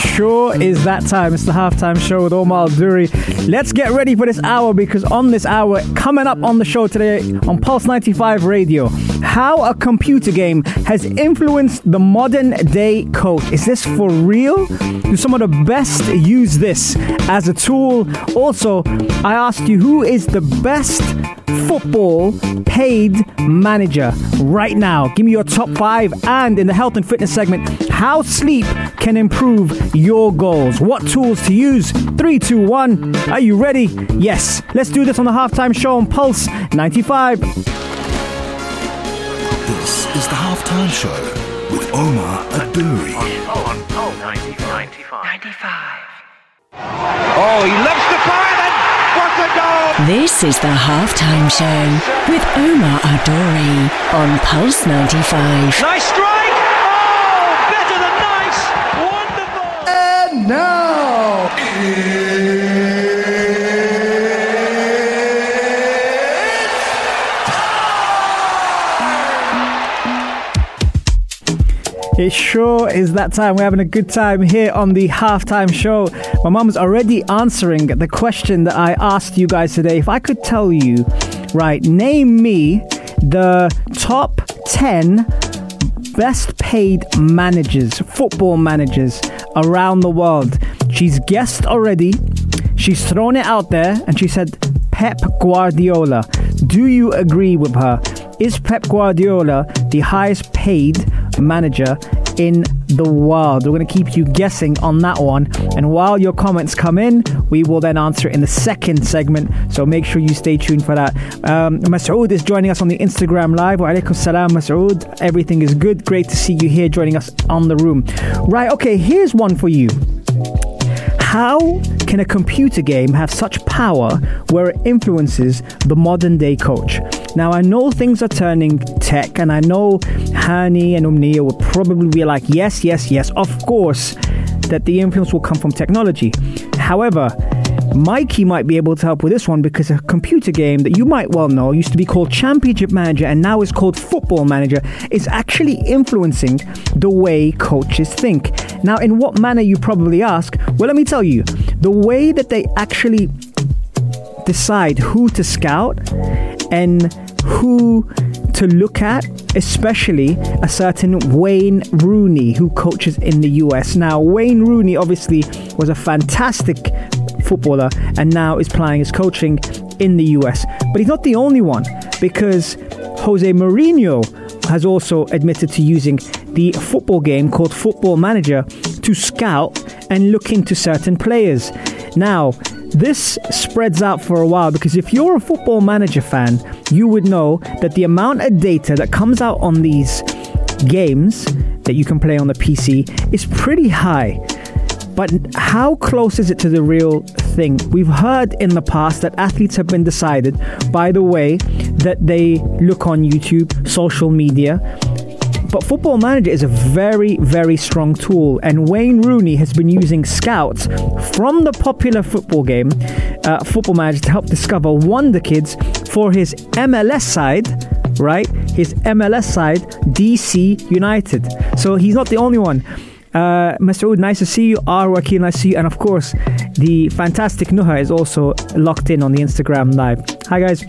sure is that time. It's the halftime show with Omar Duri. Let's get ready for this hour because on this hour, coming up on the show today on Pulse 95 Radio, how a computer game has influenced the modern day coach. Is this for real? Do some of the best use this as a tool? Also, I asked you who is the best football paid manager right now. Give me your top five. And in the health and fitness segment, how sleep can improve your goals. What tools to use? Three, two, one. Are you ready? Yes. Let's do this on the halftime show on Pulse 95. This is the halftime show with Omar Aduri. Oh, he loves to fire then. What a goal! This is the halftime show with Omar Adori on Pulse 95. Nice strike! Oh, better than nice! Wonderful! And now, It sure is that time. We're having a good time here on the halftime show. My mum's already answering the question that I asked you guys today. If I could tell you, right, name me the top 10 best paid managers, football managers around the world. She's guessed already. She's thrown it out there and she said Pep Guardiola. Do you agree with her? Is Pep Guardiola the highest paid manager in the world? We're going to keep you guessing on that one. And while your comments come in, we will then answer in the second segment. So make sure you stay tuned for that. Um, Masood is joining us on the Instagram live. Wa alaikum salam, Masood. Everything is good. Great to see you here joining us on the room. Right, okay, here's one for you. How can a computer game have such power where it influences the modern day coach? Now, I know things are turning tech, and I know Hani and Umnia will probably be like, yes, yes, yes, of course, that the influence will come from technology. However, Mikey might be able to help with this one because a computer game that you might well know used to be called Championship Manager and now is called Football Manager is actually influencing the way coaches think. Now, in what manner you probably ask? Well, let me tell you, the way that they actually decide who to scout and who to look at, especially a certain Wayne Rooney who coaches in the US. Now, Wayne Rooney obviously was a fantastic footballer and now is playing his coaching in the US. But he's not the only one because Jose Mourinho has also admitted to using the football game called Football Manager to scout and look into certain players. Now, this spreads out for a while because if you're a football manager fan, you would know that the amount of data that comes out on these games that you can play on the PC is pretty high. But how close is it to the real thing? We've heard in the past that athletes have been decided by the way that they look on YouTube, social media. But Football Manager is a very, very strong tool, and Wayne Rooney has been using scouts from the popular football game, uh, Football Manager, to help discover wonder kids for his MLS side right? His MLS side, DC United. So he's not the only one. Uh, Masood, nice to see you. R. Wakil, nice to see you. And of course, the fantastic Nuha is also locked in on the Instagram live. Hi, guys.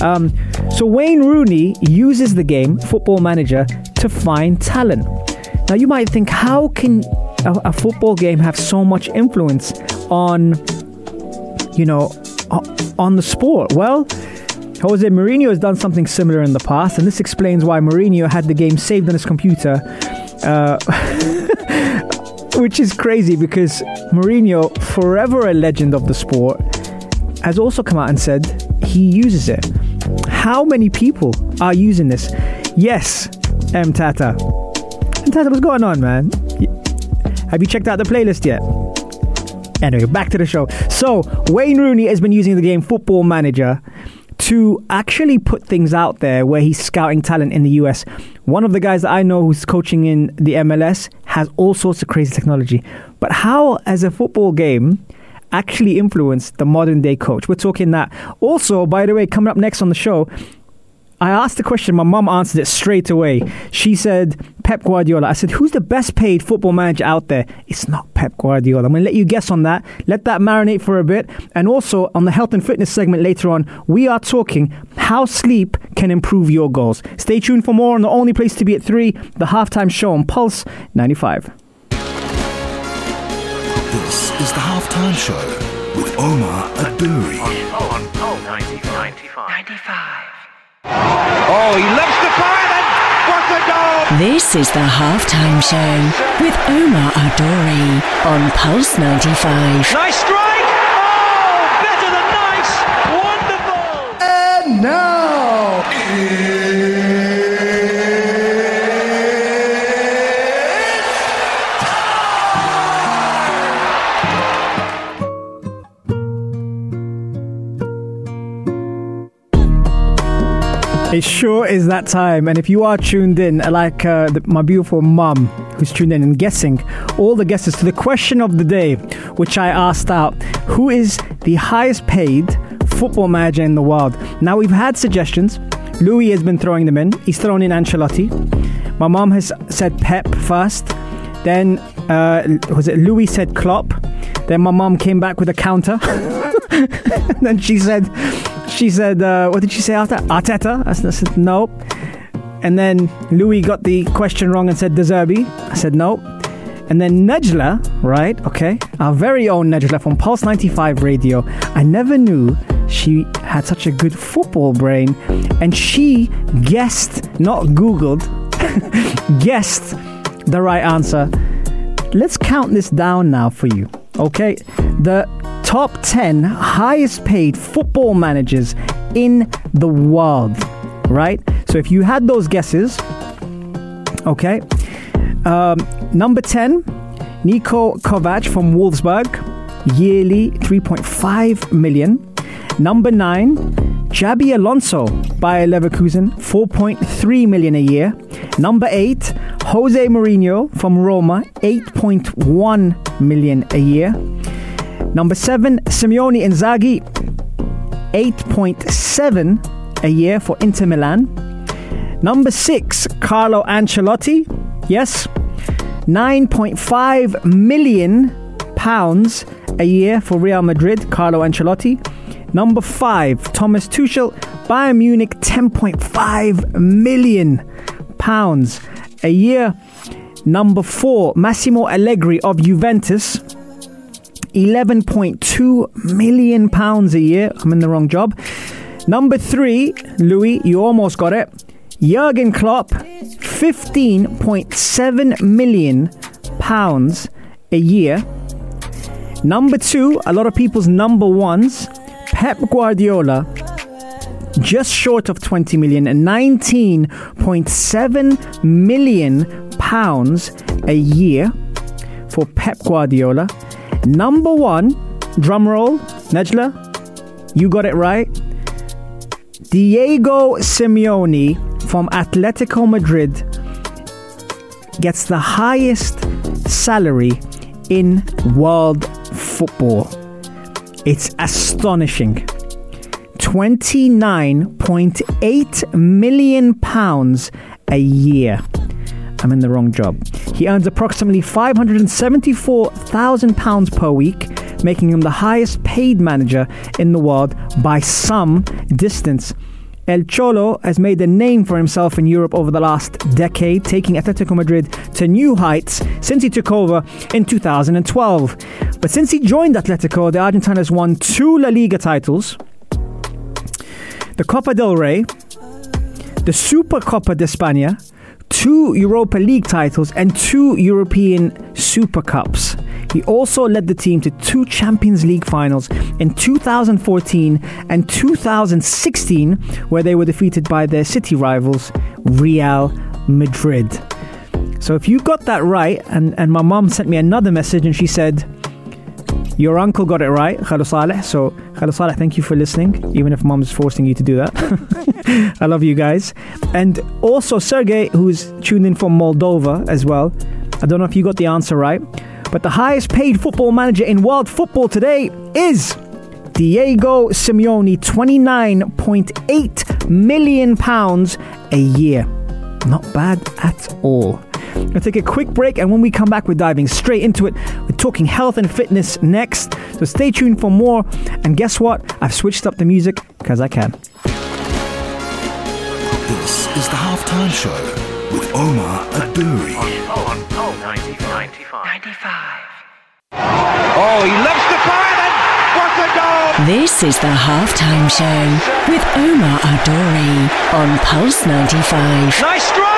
Um, so Wayne Rooney uses the game, Football Manager, to find talent. Now, you might think, how can a, a football game have so much influence on, you know, on the sport? Well, Jose Mourinho has done something similar in the past, and this explains why Mourinho had the game saved on his computer. Uh, which is crazy because Mourinho, forever a legend of the sport, has also come out and said he uses it. How many people are using this? Yes, M Tata. M Tata, what's going on, man? Have you checked out the playlist yet? Anyway, back to the show. So, Wayne Rooney has been using the game Football Manager to actually put things out there where he's scouting talent in the US. One of the guys that I know who's coaching in the MLS has all sorts of crazy technology. But how, as a football game, actually influenced the modern day coach? We're talking that. Also, by the way, coming up next on the show, I asked the question, my mum answered it straight away. She said, Pep Guardiola. I said, who's the best paid football manager out there? It's not Pep Guardiola. I'm going to let you guess on that. Let that marinate for a bit. And also, on the health and fitness segment later on, we are talking how sleep can improve your goals. Stay tuned for more on the only place to be at 3, the halftime show on Pulse 95. This is the halftime show with Omar Adouri. Oh, on Pulse 95. 95. Oh, he loves the fire then. What a goal! This is the halftime show with Omar Adori on Pulse 95. Nice strike. Oh, better than nice. Wonderful. And now, It sure is that time. And if you are tuned in, like uh, the, my beautiful mum who's tuned in and guessing all the guesses to the question of the day, which I asked out who is the highest paid football manager in the world? Now, we've had suggestions. Louis has been throwing them in. He's thrown in Ancelotti. My mum has said Pep first. Then, uh, was it Louis said Klopp? Then my mum came back with a counter. then she said, she said, uh, what did she say after? Arteta? I said, I said, no. And then Louis got the question wrong and said De Zerbi. I said, no. And then Nejla, right? Okay. Our very own Nejla from Pulse 95 Radio. I never knew she had such a good football brain. And she guessed, not Googled, guessed the right answer. Let's count this down now for you. Okay. The top 10 highest paid football managers in the world, right? So if you had those guesses, okay. Um, number 10, Niko Kovac from Wolfsburg, yearly 3.5 million. Number 9, Xabi Alonso by Leverkusen, 4.3 million a year. Number 8, Jose Mourinho from Roma, 8.1 million a year. Number 7, Simeone Inzaghi, 8.7 a year for Inter Milan. Number 6, Carlo Ancelotti, yes, 9.5 million pounds a year for Real Madrid, Carlo Ancelotti. Number 5, Thomas Tuchel, Bayern Munich, 10.5 million pounds a year. Number 4, Massimo Allegri of Juventus, 11.2 million pounds a year. I'm in the wrong job. Number 3, Louis, you almost got it. Jurgen Klopp, 15.7 million pounds a year. Number 2, a lot of people's number ones, Pep Guardiola, just short of 20 million, 19.7 million pounds a year for Pep Guardiola. Number one, drum roll, Nejla, you got it right. Diego Simeone from Atletico Madrid gets the highest salary in world football. It's astonishing. 29.8 million pounds a year. I'm in the wrong job. He earns approximately 574,000 pounds per week, making him the highest paid manager in the world by some distance. El Cholo has made a name for himself in Europe over the last decade, taking Atletico Madrid to new heights since he took over in 2012. But since he joined Atletico, the Argentine has won two La Liga titles, the Copa del Rey, the Super Copa de España, two Europa League titles, and two European Super Cups. He also led the team to two Champions League finals in 2014 and 2016, where they were defeated by their city rivals, Real Madrid. So if you got that right, and, and my mom sent me another message and she said, your uncle got it right, Khalu Saleh. So, Khalu Saleh, thank you for listening, even if mom's forcing you to do that. I love you guys. And also, Sergey, who's tuned in from Moldova as well. I don't know if you got the answer right, but the highest paid football manager in world football today is Diego Simeone, 29.8 million pounds a year. Not bad at all. We'll take a quick break, and when we come back, we're diving straight into it. We're talking health and fitness next. So stay tuned for more. And guess what? I've switched up the music because I can. This is the halftime show with Omar Adouri. On, on, 95. 95. Oh, he loves the fire then! What a goal! This is the halftime show with Omar Adori on Pulse 95. Nice strike!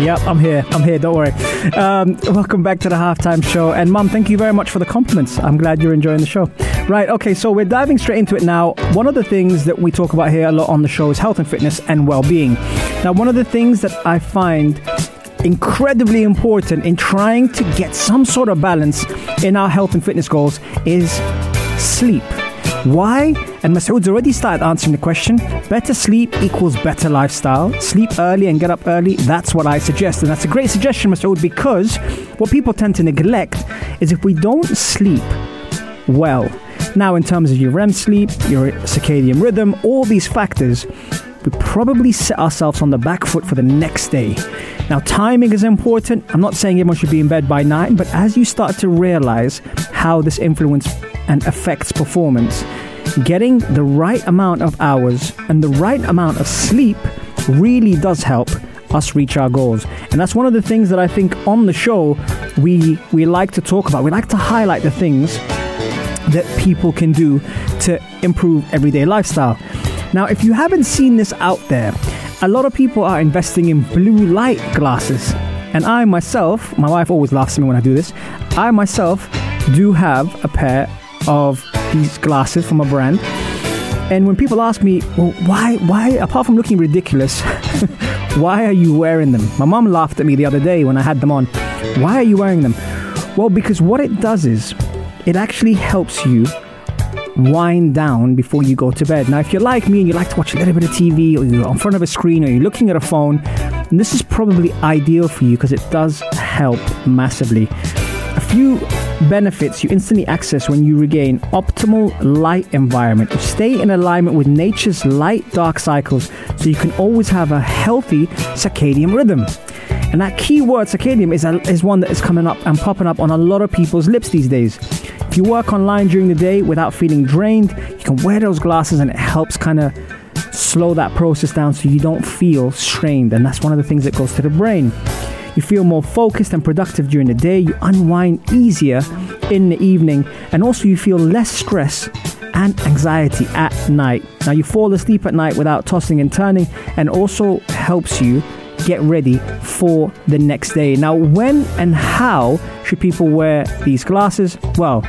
Yep, I'm here. I'm here. Don't worry. Um, welcome back to the halftime show. And mom, thank you very much for the compliments. I'm glad you're enjoying the show. Right. Okay. So we're diving straight into it now. One of the things that we talk about here a lot on the show is health and fitness and well-being. Now, one of the things that I find incredibly important in trying to get some sort of balance in our health and fitness goals is sleep. Why? And Masoud's already started answering the question. Better sleep equals better lifestyle. Sleep early and get up early. That's what I suggest. And that's a great suggestion, Masoud, because what people tend to neglect is if we don't sleep well. Now, in terms of your REM sleep, your circadian rhythm, all these factors, we probably set ourselves on the back foot for the next day. Now, timing is important. I'm not saying everyone should be in bed by nine, but as you start to realize how this influences and affects performance, getting the right amount of hours and the right amount of sleep really does help us reach our goals. And that's one of the things that I think on the show we we like to talk about. We like to highlight the things that people can do to improve everyday lifestyle. Now, if you haven't seen this out there, a lot of people are investing in blue light glasses. And I myself, my wife always laughs at me when I do this, I myself do have a pair of these glasses from a brand. And when people ask me, well, why, why, apart from looking ridiculous, why are you wearing them? My mom laughed at me the other day when I had them on. Why are you wearing them? Well, because what it does is it actually helps you wind down before you go to bed. Now, if you're like me and you like to watch a little bit of TV or you're in front of a screen or you're looking at a phone, this is probably ideal for you because it does help massively. A few benefits you instantly access when you regain optimal light environment. Stay in alignment with nature's light dark cycles so you can always have a healthy circadian rhythm. And that key word circadian is, a, is one that is coming up and popping up on a lot of people's lips these days. If you work online during the day without feeling drained, you can wear those glasses and it helps kind of slow that process down so you don't feel strained. And that's one of the things that goes to the brain. You feel more focused and productive during the day, you unwind easier in the evening, and also you feel less stress and anxiety at night. Now, you fall asleep at night without tossing and turning, and also helps you get ready for the next day. Now, when and how should people wear these glasses? Well,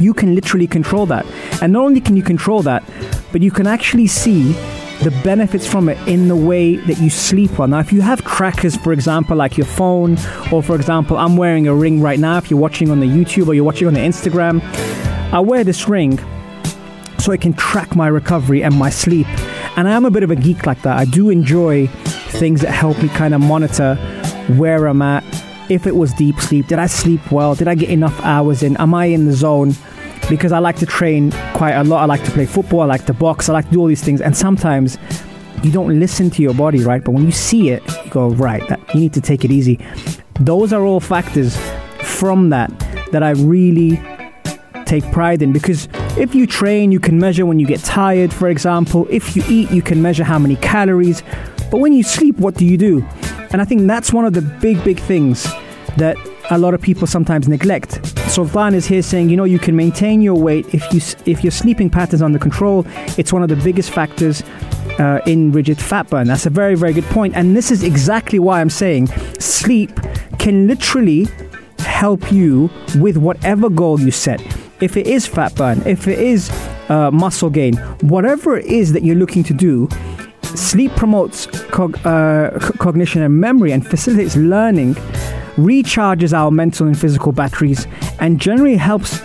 you can literally control that. And not only can you control that, but you can actually see the benefits from it in the way that you sleep well. Now, if you have trackers, for example, like your phone, or for example, I'm wearing a ring right now, if you're watching on the YouTube or you're watching on the Instagram, I wear this ring so I can track my recovery and my sleep. And I am a bit of a geek like that. I do enjoy things that help me kind of monitor where I'm at. If it was deep sleep, did I sleep well? Did I get enough hours in? Am I in the zone? Because I like to train quite a lot. I like to play football. I like to box. I like to do all these things. And sometimes you don't listen to your body, right? But when you see it, you go, right, that, you need to take it easy. Those are all factors from that that I really take pride in because if you train, you can measure when you get tired, for example. If you eat, you can measure how many calories. But when you sleep, what do you do? And I think that's one of the big, big things that a lot of people sometimes neglect. Sultan is here saying, you know, you can maintain your weight if you if your sleeping patterns under control. It's one of the biggest factors uh, in rigid fat burn. That's a very, very good point. And this is exactly why I'm saying sleep can literally help you with whatever goal you set. If it is fat burn, if it is uh, muscle gain, whatever it is that you're looking to do, sleep promotes cog- uh, c- cognition and memory and facilitates learning, recharges our mental and physical batteries, and generally helps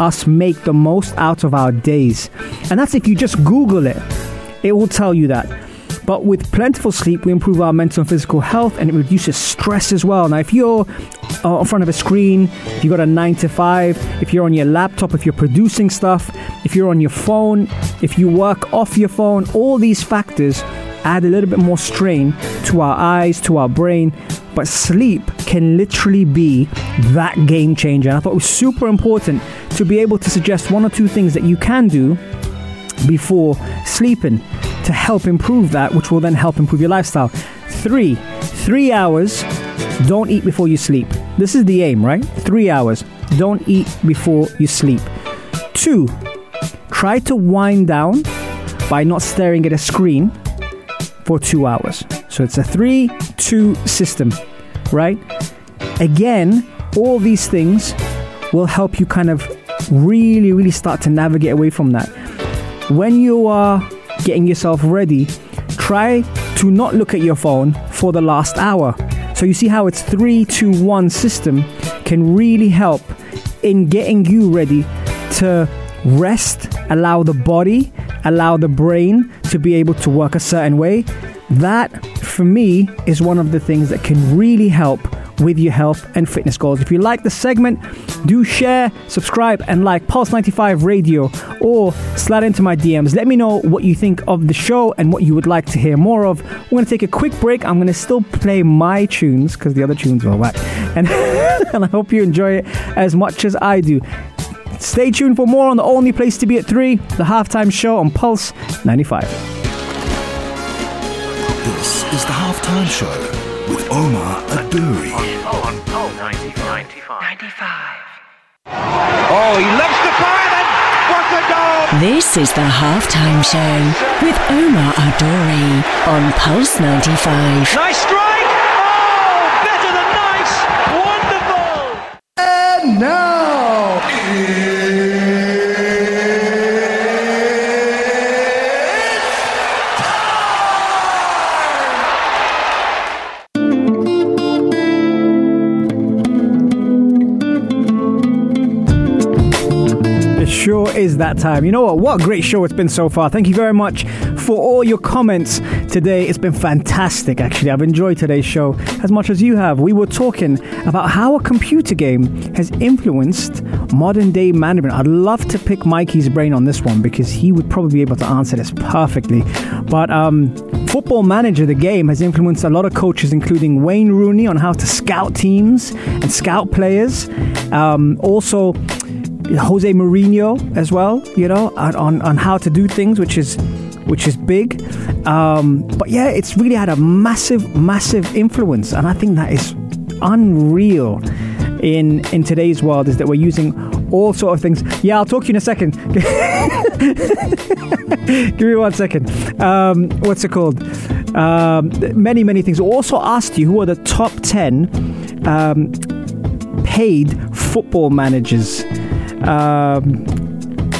us make the most out of our days. And that's if you just Google it, it will tell you that. But with plentiful sleep, we improve our mental and physical health and it reduces stress as well. Now, if you're uh, in front of a screen, if you've got a nine to five, if you're on your laptop, if you're producing stuff, if you're on your phone, if you work off your phone, all these factors add a little bit more strain to our eyes, to our brain. But sleep can literally be that game changer. And I thought it was super important to be able to suggest one or two things that you can do before sleeping to help improve that, which will then help improve your lifestyle. Three, three hours, don't eat before you sleep. This is the aim, right? Three hours, don't eat before you sleep. Two, try to wind down by not staring at a screen for two hours. So it's a three, two system, right? Again, all these things will help you kind of really, really start to navigate away from that. When you are getting yourself ready, try to not look at your phone for the last hour. So you see how it's 3 2 1 system can really help in getting you ready to rest, allow the body, allow the brain to be able to work a certain way. That, for me, is one of the things that can really help with your health and fitness goals. If you like the segment, do share, subscribe, and like Pulse 95 Radio or slide into my DMs. Let me know what you think of the show and what you would like to hear more of. We're going to take a quick break. I'm going to still play my tunes because the other tunes are whack. And, and I hope you enjoy it as much as I do. Stay tuned for more on the only place to be at 3, the halftime show on Pulse 95. This is the halftime show Omar Adouri. Oh, on Pulse 95. 95. Oh, he loves the fire and what a goal! This is the halftime show with Omar Adori on Pulse 95. Nice strike! Oh, better than nice! Wonderful! And now, is that time. You know what? What a great show it's been so far. Thank you very much for all your comments today. It's been fantastic, actually. I've enjoyed today's show as much as you have. We were talking about how a computer game has influenced modern day management. I'd love to pick Mikey's brain on this one because he would probably be able to answer this perfectly. But um, Football Manager, the game, has influenced a lot of coaches, including Wayne Rooney, on how to scout teams and scout players. Um, also, Jose Mourinho as well, you know, on, on, how to do things, which is which is big. Um, but yeah, it's really had a massive, massive influence, and I think that is unreal in in today's world. Is that we're using all sort of things. Yeah, I'll talk to you in a second. Give me one second. Um, what's it called? Um, many, many things. Also asked you who are the top ten um, paid football managers um,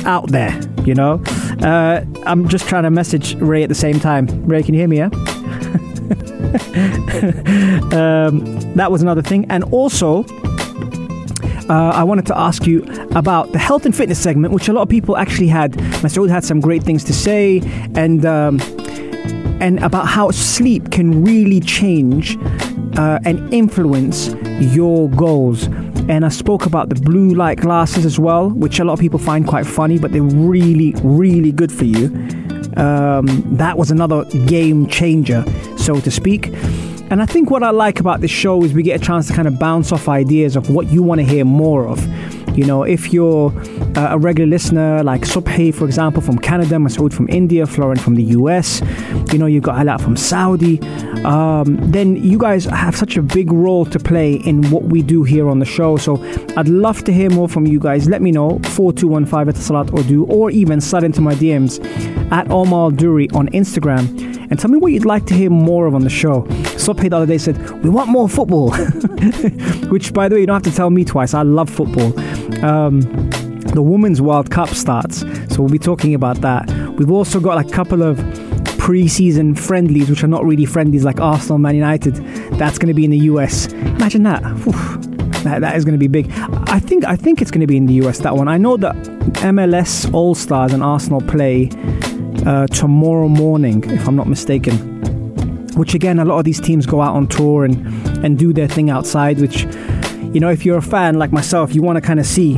out there. You know, uh, I'm just trying to message Ray at the same time. Ray, can you hear me? Yeah. um, that was another thing, and also. Uh, I wanted to ask you about the health and fitness segment, which a lot of people actually had. Masoud had some great things to say, and um, and about how sleep can really change uh, and influence your goals. And I spoke about the blue light glasses as well, which a lot of people find quite funny, but they're really, really good for you. Um, that was another game changer, so to speak. And I think what I like about this show is we get a chance to kind of bounce off ideas of what you want to hear more of. You know, if you're a regular listener, like Subhi, for example, from Canada, Masoud from India, Florent from the US, you know, you've got Alat from Saudi. Um, then you guys have such a big role to play in what we do here on the show. So I'd love to hear more from you guys. Let me know 4215 at Salat Urdu or even slide into my DMs at Omar Duri on Instagram and tell me what you'd like to hear more of on the show. Sope the other day said, We want more football. Which, by the way, you don't have to tell me twice. I love football. Um, the Women's World Cup starts, so we'll be talking about that. We've also got a couple of pre-season friendlies, which are not really friendlies, like Arsenal, Man United. That's going to be in the US. Imagine that. That, that is going to be big. I think I think it's going to be in the US. That one. I know that MLS All Stars and Arsenal play uh, tomorrow morning, if I'm not mistaken. Which again, a lot of these teams go out on tour and and do their thing outside. Which, you know, if you're a fan like myself, you want to kind of see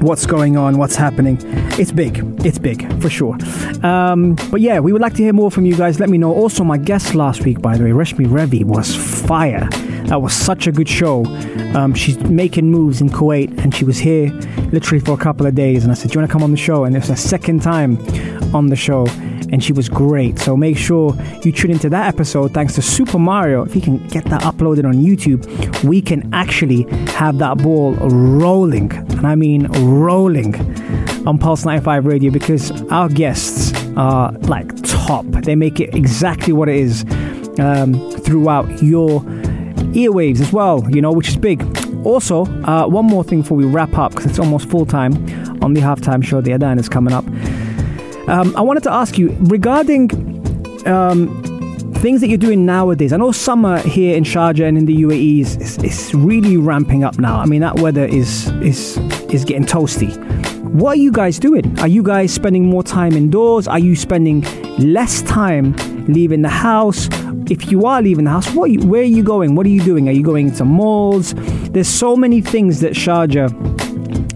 what's going on, what's happening. It's big. It's big for sure. Um, but yeah, we would like to hear more from you guys. Let me know. Also, my guest last week, by the way, Reshmi Revi, was fire. That was such a good show. Um, she's making moves in Kuwait, and she was here literally for a couple of days. And I said, "Do you want to come on the show?" And it was her second time on the show, and she was great. So make sure you tune into that episode. Thanks to Super Mario, if he can get that uploaded on YouTube, we can actually have that ball rolling, and I mean rolling on Pulse 95 Radio because our guests are like top. They make it exactly what it is um, throughout your earwaves as well, you know, which is big. Also, uh, one more thing before we wrap up because it's almost full time on the halftime show. The Adan is coming up. Um, I wanted to ask you regarding um, things that you're doing nowadays. I know summer here in Sharjah and in the UAE is, is, is really ramping up now. I mean, that weather is is is getting toasty. What are you guys doing? Are you guys spending more time indoors? Are you spending less time leaving the house? If you are leaving the house, what are you, where are you going? What are you doing? Are you going to malls? There's so many things that Sharjah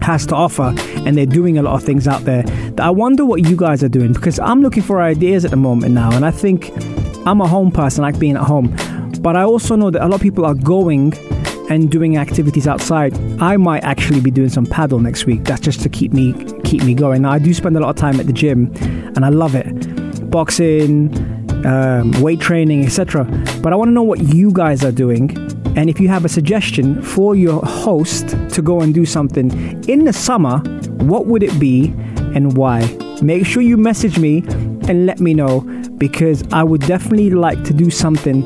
has to offer, and they're doing a lot of things out there. I wonder what you guys are doing because I'm looking for ideas at the moment now, and I think I'm a home person, like being at home. But I also know that a lot of people are going and doing activities outside. I might actually be doing some paddle next week. That's just to keep me keep me going. Now, I do spend a lot of time at the gym, and I love it. Boxing, um, weight training, etc. But I want to know what you guys are doing, and if you have a suggestion for your host to go and do something in the summer, what would it be and why? Make sure you message me and let me know because I would definitely like to do something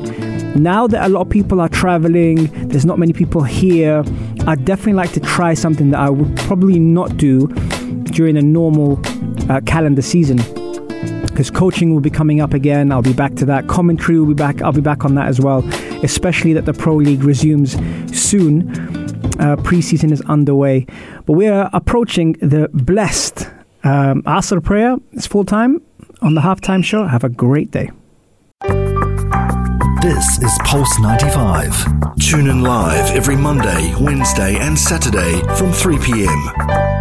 now that a lot of people are traveling, there's not many people here. I'd definitely like to try something that I would probably not do during a normal uh, calendar season. Because coaching will be coming up again. I'll be back to that. Commentary will be back. I'll be back on that as well. Especially that the Pro League resumes soon. Uh, preseason is underway. But we are approaching the blessed um, Asr prayer. It's full time on the halftime show. Have a great day. This is Pulse 95. Tune in live every Monday, Wednesday, and Saturday from 3 p.m.